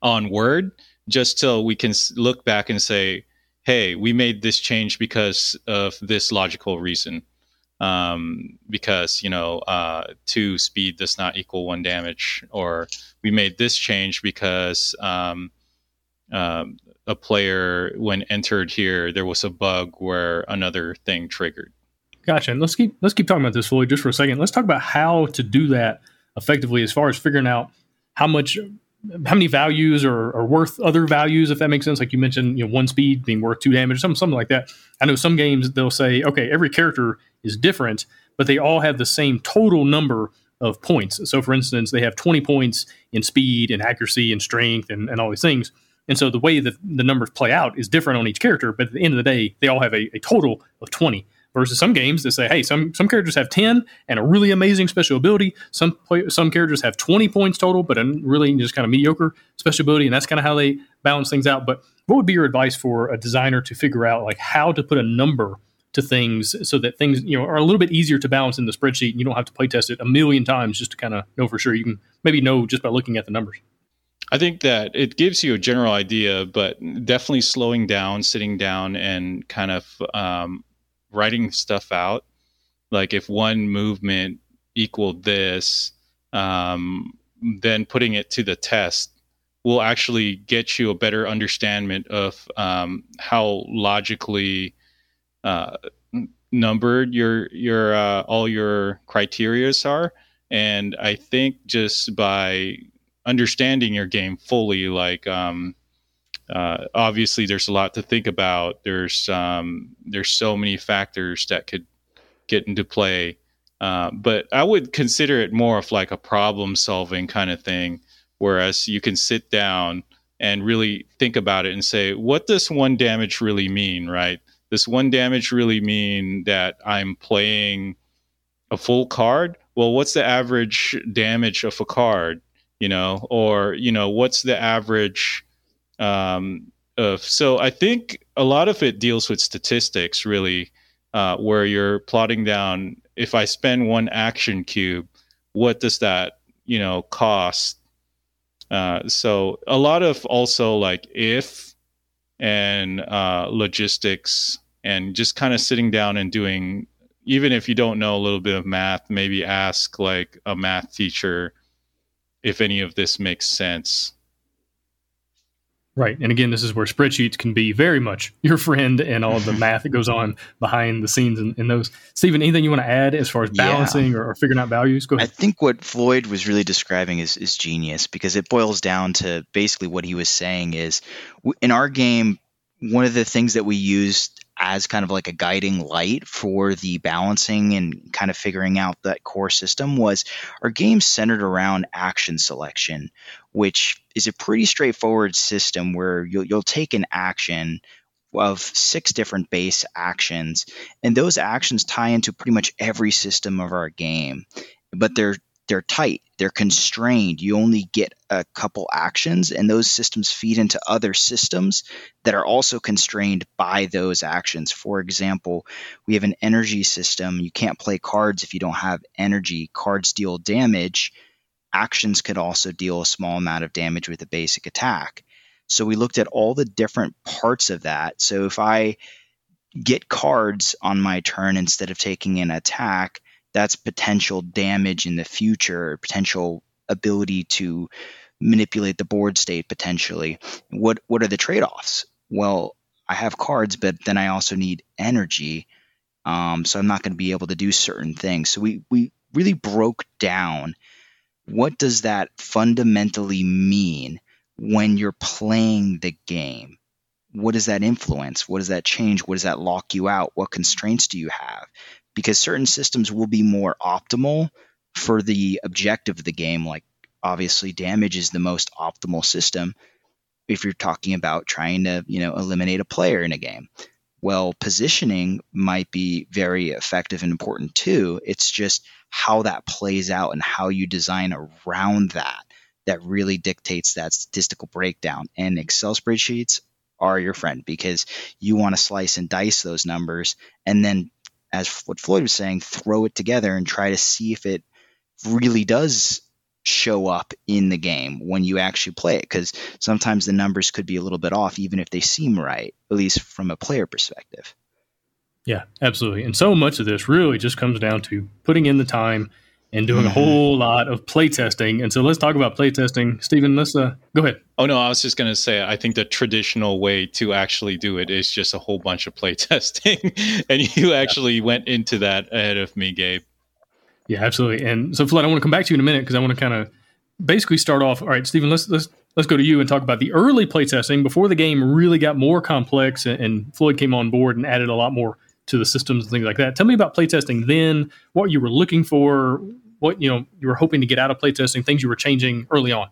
on Word, just so we can look back and say, "Hey, we made this change because of this logical reason." Um, because you know uh, two speed does not equal one damage, or we made this change because um, um, a player when entered here there was a bug where another thing triggered. Gotcha. And let's keep let's keep talking about this fully just for a second. Let's talk about how to do that effectively as far as figuring out how much how many values are, are, worth other values, if that makes sense. Like you mentioned, you know, one speed being worth two damage, something, something like that. I know some games they'll say, okay, every character is different, but they all have the same total number of points. So, for instance, they have 20 points in speed and accuracy and strength and, and all these things. And so the way that the numbers play out is different on each character, but at the end of the day, they all have a, a total of 20 versus some games that say, hey, some some characters have 10 and a really amazing special ability. Some some characters have 20 points total, but a really just kind of mediocre special ability, and that's kind of how they balance things out. But what would be your advice for a designer to figure out like how to put a number to things so that things you know are a little bit easier to balance in the spreadsheet and you don't have to play test it a million times just to kind of know for sure. You can maybe know just by looking at the numbers. I think that it gives you a general idea but definitely slowing down sitting down and kind of um, writing stuff out. Like if one movement equaled this um, then putting it to the test will actually get you a better understanding of um, how logically uh, numbered your your uh, all your criterias are, and I think just by understanding your game fully, like um, uh, obviously there's a lot to think about. There's um, there's so many factors that could get into play. Uh, but I would consider it more of like a problem solving kind of thing, whereas you can sit down and really think about it and say, what does one damage really mean, right? Does one damage really mean that I'm playing a full card? Well, what's the average damage of a card? You know, or you know, what's the average um, of? So I think a lot of it deals with statistics, really, uh, where you're plotting down. If I spend one action cube, what does that you know cost? Uh, so a lot of also like if and uh, logistics and just kind of sitting down and doing even if you don't know a little bit of math maybe ask like a math teacher if any of this makes sense right and again this is where spreadsheets can be very much your friend and all the math that goes on behind the scenes in, in those. Stephen anything you want to add as far as balancing yeah. or, or, figuring out values? Go ahead. i think what floyd was really describing is, is genius because it boils down to basically what he was saying is in our game one of the things that we used as kind of like a guiding light for the balancing and kind of figuring out that core system was our game centered around action selection, which is a pretty straightforward system where you'll, you'll take an action of six different base actions, and those actions tie into pretty much every system of our game. But they're they're tight, they're constrained. You only get a couple actions, and those systems feed into other systems that are also constrained by those actions. For example, we have an energy system. You can't play cards if you don't have energy. Cards deal damage. Actions could also deal a small amount of damage with a basic attack. So we looked at all the different parts of that. So if I get cards on my turn instead of taking an attack, that's potential damage in the future, potential ability to manipulate the board state potentially. What what are the trade-offs? Well, I have cards, but then I also need energy. Um, so I'm not going to be able to do certain things. So we we really broke down what does that fundamentally mean when you're playing the game. What does that influence? What does that change? What does that lock you out? What constraints do you have? because certain systems will be more optimal for the objective of the game. Like, obviously, damage is the most optimal system if you're talking about trying to, you know, eliminate a player in a game. Well, positioning might be very effective and important too. It's just how that plays out and how you design around that that really dictates that statistical breakdown. And Excel spreadsheets are your friend because you want to slice and dice those numbers and then as what Floyd was saying, throw it together and try to see if it really does show up in the game when you actually play it. Because sometimes the numbers could be a little bit off, even if they seem right, at least from a player perspective. Yeah, absolutely. And so much of this really just comes down to putting in the time and doing mm-hmm. a whole lot of playtesting. And so let's talk about playtesting. Stephen, let's uh, go ahead. Oh, no, I was just going to say, I think the traditional way to actually do it is just a whole bunch of playtesting. and you actually yeah. went into that ahead of me, Gabe. Yeah, absolutely. And so, Floyd, I want to come back to you in a minute because I want to kind of basically start off. All right, Stephen, let's, let's, let's go to you and talk about the early playtesting before the game really got more complex and, and Floyd came on board and added a lot more to the systems and things like that. Tell me about playtesting then, what you were looking for, what you know you were hoping to get out of playtesting, things you were changing early on.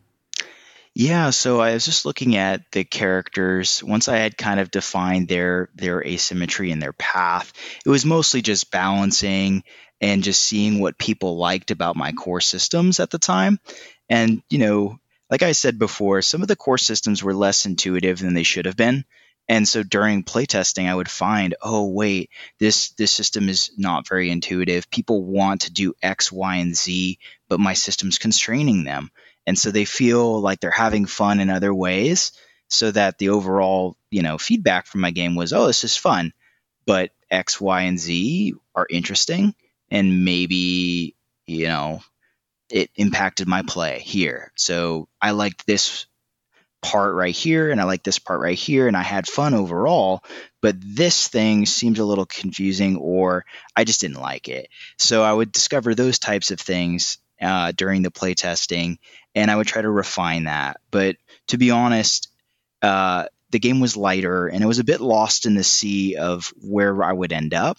Yeah, so I was just looking at the characters. Once I had kind of defined their their asymmetry and their path, it was mostly just balancing and just seeing what people liked about my core systems at the time. And you know, like I said before, some of the core systems were less intuitive than they should have been. And so during playtesting, I would find, oh wait, this this system is not very intuitive. People want to do X, Y, and Z, but my system's constraining them, and so they feel like they're having fun in other ways. So that the overall, you know, feedback from my game was, oh, this is fun, but X, Y, and Z are interesting, and maybe you know, it impacted my play here. So I liked this part right here and I like this part right here and I had fun overall, but this thing seems a little confusing or I just didn't like it. So I would discover those types of things uh, during the playtesting and I would try to refine that. But to be honest, uh, the game was lighter and it was a bit lost in the sea of where I would end up.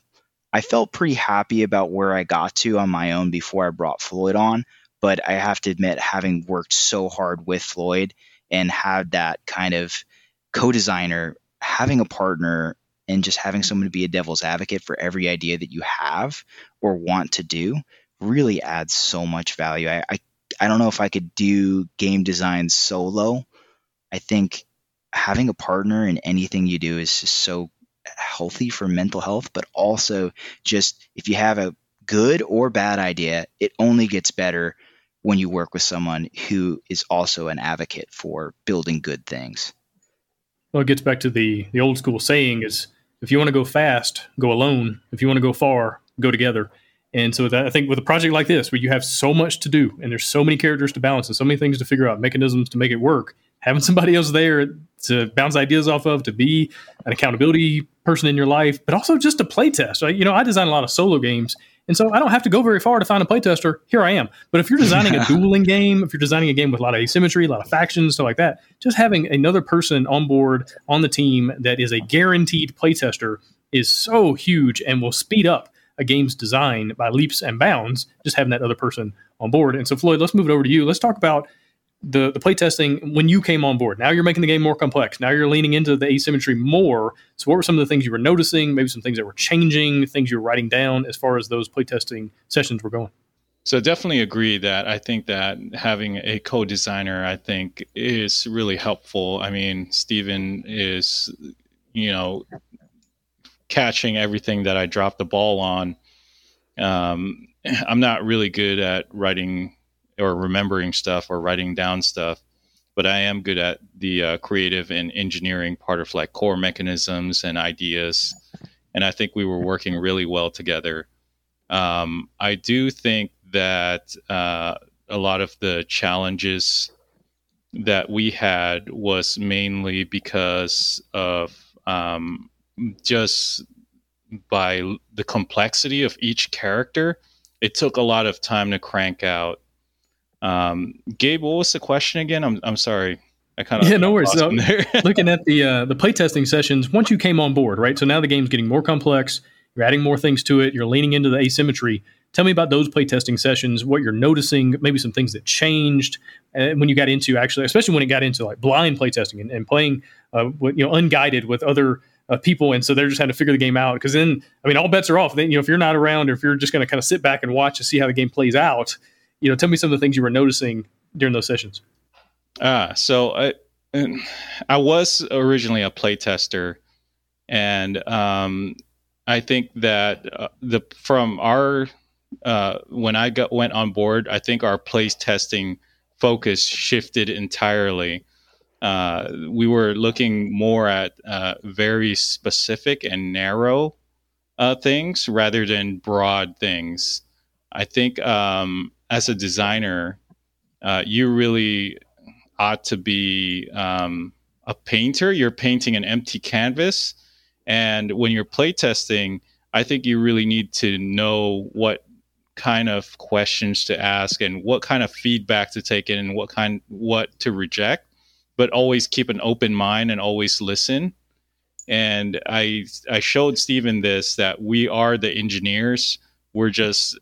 I felt pretty happy about where I got to on my own before I brought Floyd on, but I have to admit, having worked so hard with Floyd, and have that kind of co-designer having a partner and just having someone to be a devil's advocate for every idea that you have or want to do really adds so much value. I, I, I don't know if I could do game design solo. I think having a partner in anything you do is just so healthy for mental health, but also just if you have a good or bad idea, it only gets better when you work with someone who is also an advocate for building good things. Well, it gets back to the the old school saying is if you want to go fast, go alone. If you want to go far, go together. And so that, I think with a project like this, where you have so much to do and there's so many characters to balance and so many things to figure out, mechanisms to make it work, having somebody else there to bounce ideas off of, to be an accountability person in your life, but also just to play test. Right? You know, I design a lot of solo games and so I don't have to go very far to find a playtester. Here I am. But if you're designing a dueling game, if you're designing a game with a lot of asymmetry, a lot of factions, stuff like that, just having another person on board on the team that is a guaranteed playtester is so huge and will speed up a game's design by leaps and bounds, just having that other person on board. And so, Floyd, let's move it over to you. Let's talk about the the playtesting when you came on board. Now you're making the game more complex. Now you're leaning into the asymmetry more. So what were some of the things you were noticing? Maybe some things that were changing, things you were writing down as far as those playtesting sessions were going. So definitely agree that I think that having a co-designer, I think, is really helpful. I mean, Stephen is, you know, catching everything that I dropped the ball on. Um, I'm not really good at writing or remembering stuff or writing down stuff, but I am good at the uh, creative and engineering part of like core mechanisms and ideas. And I think we were working really well together. Um, I do think that uh, a lot of the challenges that we had was mainly because of um, just by the complexity of each character. It took a lot of time to crank out. Um, Gabe, what was the question again? I'm I'm sorry. I kind of yeah, no worries. So, looking at the uh, the playtesting sessions, once you came on board, right? So now the game's getting more complex. You're adding more things to it. You're leaning into the asymmetry. Tell me about those playtesting sessions, what you're noticing, maybe some things that changed uh, when you got into actually, especially when it got into like blind playtesting and, and playing, uh, with, you know, unguided with other uh, people, and so they're just trying to figure the game out. Because then, I mean, all bets are off. Then, you know, if you're not around, or if you're just going to kind of sit back and watch to see how the game plays out, you know, tell me some of the things you were noticing during those sessions. Ah, so I, I was originally a playtester, and um, I think that uh, the from our uh, when I got went on board, I think our playtesting focus shifted entirely. Uh, we were looking more at uh, very specific and narrow uh, things rather than broad things. I think um, as a designer, uh, you really ought to be um, a painter. You're painting an empty canvas, and when you're playtesting, I think you really need to know what kind of questions to ask and what kind of feedback to take in and what kind what to reject. But always keep an open mind and always listen. And i i showed Stephen this that we are the engineers. We're just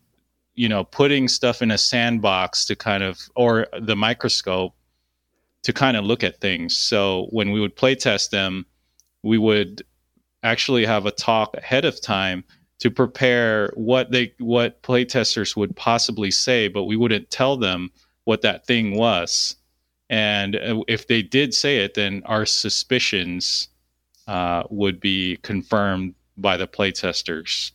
you know putting stuff in a sandbox to kind of or the microscope to kind of look at things so when we would play test them we would actually have a talk ahead of time to prepare what they what playtesters would possibly say, but we wouldn't tell them what that thing was. And uh, if they did say it, then our suspicions uh, would be confirmed by the playtesters.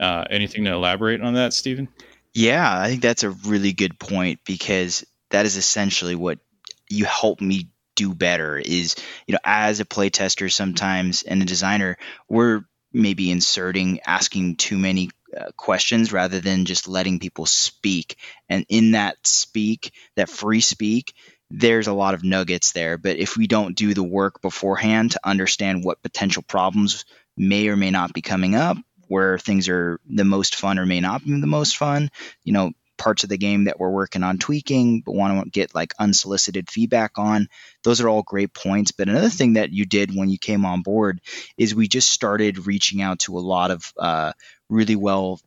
Uh, anything to elaborate on that, Stephen? Yeah, I think that's a really good point because that is essentially what you help me do better is you know as a playtester sometimes and a designer we're maybe inserting asking too many uh, questions rather than just letting people speak and in that speak that free speak there's a lot of nuggets there but if we don't do the work beforehand to understand what potential problems may or may not be coming up where things are the most fun or may not be the most fun. You know parts of the game that we're working on tweaking but want to get like unsolicited feedback on those are all great points. But another thing that you did when you came on board is we just started reaching out to a lot of uh, really well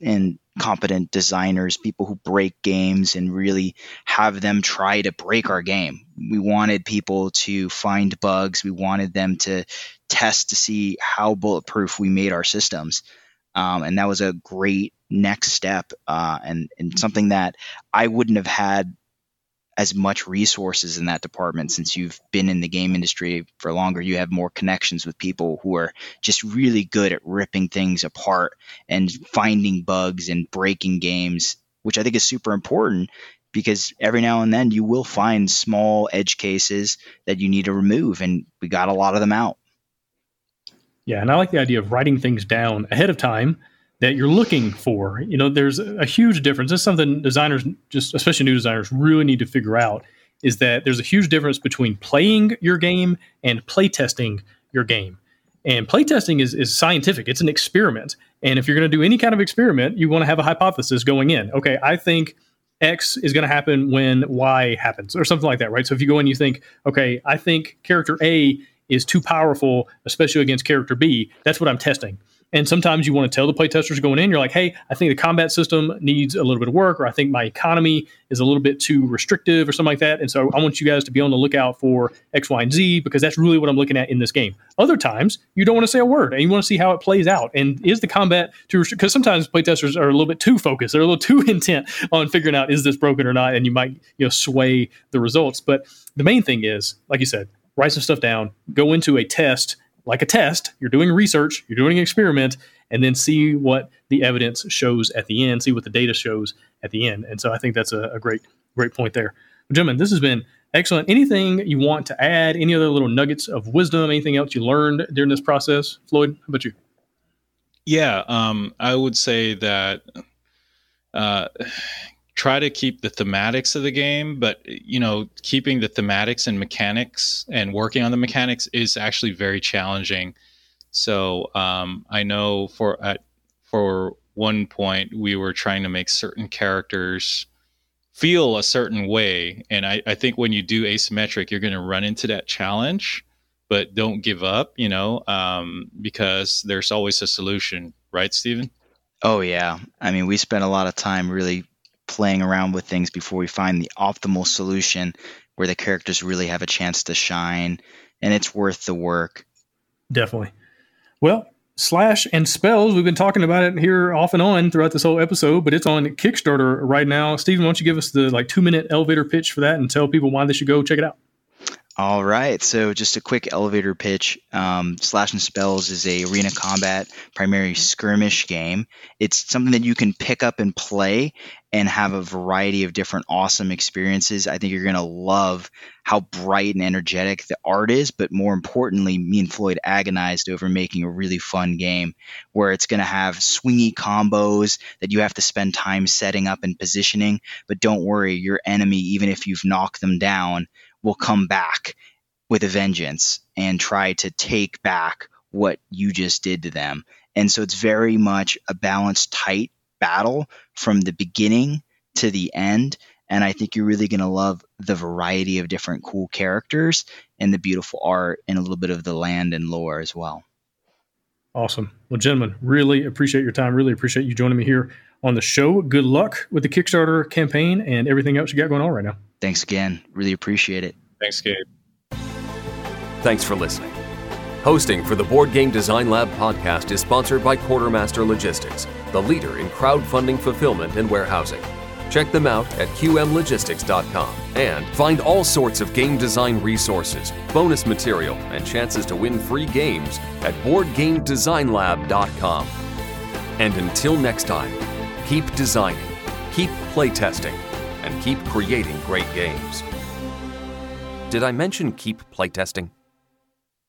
and competent designers, people who break games and really have them try to break our game. We wanted people to find bugs. We wanted them to test to see how bulletproof we made our systems. Um, and that was a great next step uh, and, and something that I wouldn't have had as much resources in that department since you've been in the game industry for longer you have more connections with people who are just really good at ripping things apart and finding bugs and breaking games which i think is super important because every now and then you will find small edge cases that you need to remove and we got a lot of them out. Yeah, and I like the idea of writing things down ahead of time that you're looking for. You know, there's a huge difference. This is something designers, just especially new designers, really need to figure out is that there's a huge difference between playing your game and playtesting your game. And playtesting is, is scientific, it's an experiment. And if you're going to do any kind of experiment, you want to have a hypothesis going in. Okay, I think X is going to happen when Y happens, or something like that, right? So if you go in, you think, okay, I think character A is too powerful, especially against character B. That's what I'm testing. And sometimes you want to tell the playtesters going in, you're like, hey, I think the combat system needs a little bit of work, or I think my economy is a little bit too restrictive, or something like that. And so I want you guys to be on the lookout for X, Y, and Z because that's really what I'm looking at in this game. Other times, you don't want to say a word and you want to see how it plays out. And is the combat too restrictive? Because sometimes playtesters are a little bit too focused, they're a little too intent on figuring out is this broken or not, and you might you know sway the results. But the main thing is, like you said, write some stuff down, go into a test like a test. You're doing research, you're doing an experiment, and then see what the evidence shows at the end, see what the data shows at the end. And so I think that's a, a great, great point there. Gentlemen, this has been excellent. Anything you want to add? Any other little nuggets of wisdom? Anything else you learned during this process? Floyd, how about you? Yeah, um, I would say that uh, try to keep the thematics of the game, but you know, keeping the thematics and mechanics and working on the mechanics is actually very challenging. So um, I know for at for one point we were trying to make certain characters feel a certain way, and I, I think when you do asymmetric, you're going to run into that challenge. But don't give up, you know, um, because there's always a solution, right, Stephen? Oh yeah. I mean, we spent a lot of time really playing around with things before we find the optimal solution where the characters really have a chance to shine and it's worth the work. Definitely. Well, Slash and Spells, we've been talking about it here off and on throughout this whole episode, but it's on Kickstarter right now. Stephen, why don't you give us the like two minute elevator pitch for that and tell people why they should go check it out? All right, so just a quick elevator pitch. Um, Slash and Spells is a arena combat, primary skirmish game. It's something that you can pick up and play, and have a variety of different awesome experiences. I think you're gonna love how bright and energetic the art is, but more importantly, me and Floyd agonized over making a really fun game where it's gonna have swingy combos that you have to spend time setting up and positioning. But don't worry, your enemy, even if you've knocked them down will come back with a vengeance and try to take back what you just did to them. And so it's very much a balanced, tight battle from the beginning to the end. And I think you're really going to love the variety of different cool characters and the beautiful art and a little bit of the land and lore as well. Awesome. Well, gentlemen, really appreciate your time. Really appreciate you joining me here on the show. Good luck with the Kickstarter campaign and everything else you got going on right now. Thanks again. Really appreciate it. Thanks, Gabe. Thanks for listening. Hosting for the Board Game Design Lab podcast is sponsored by Quartermaster Logistics, the leader in crowdfunding fulfillment and warehousing. Check them out at qmlogistics.com and find all sorts of game design resources, bonus material, and chances to win free games at boardgamedesignlab.com. And until next time, keep designing, keep playtesting, and keep creating great games. Did I mention keep playtesting?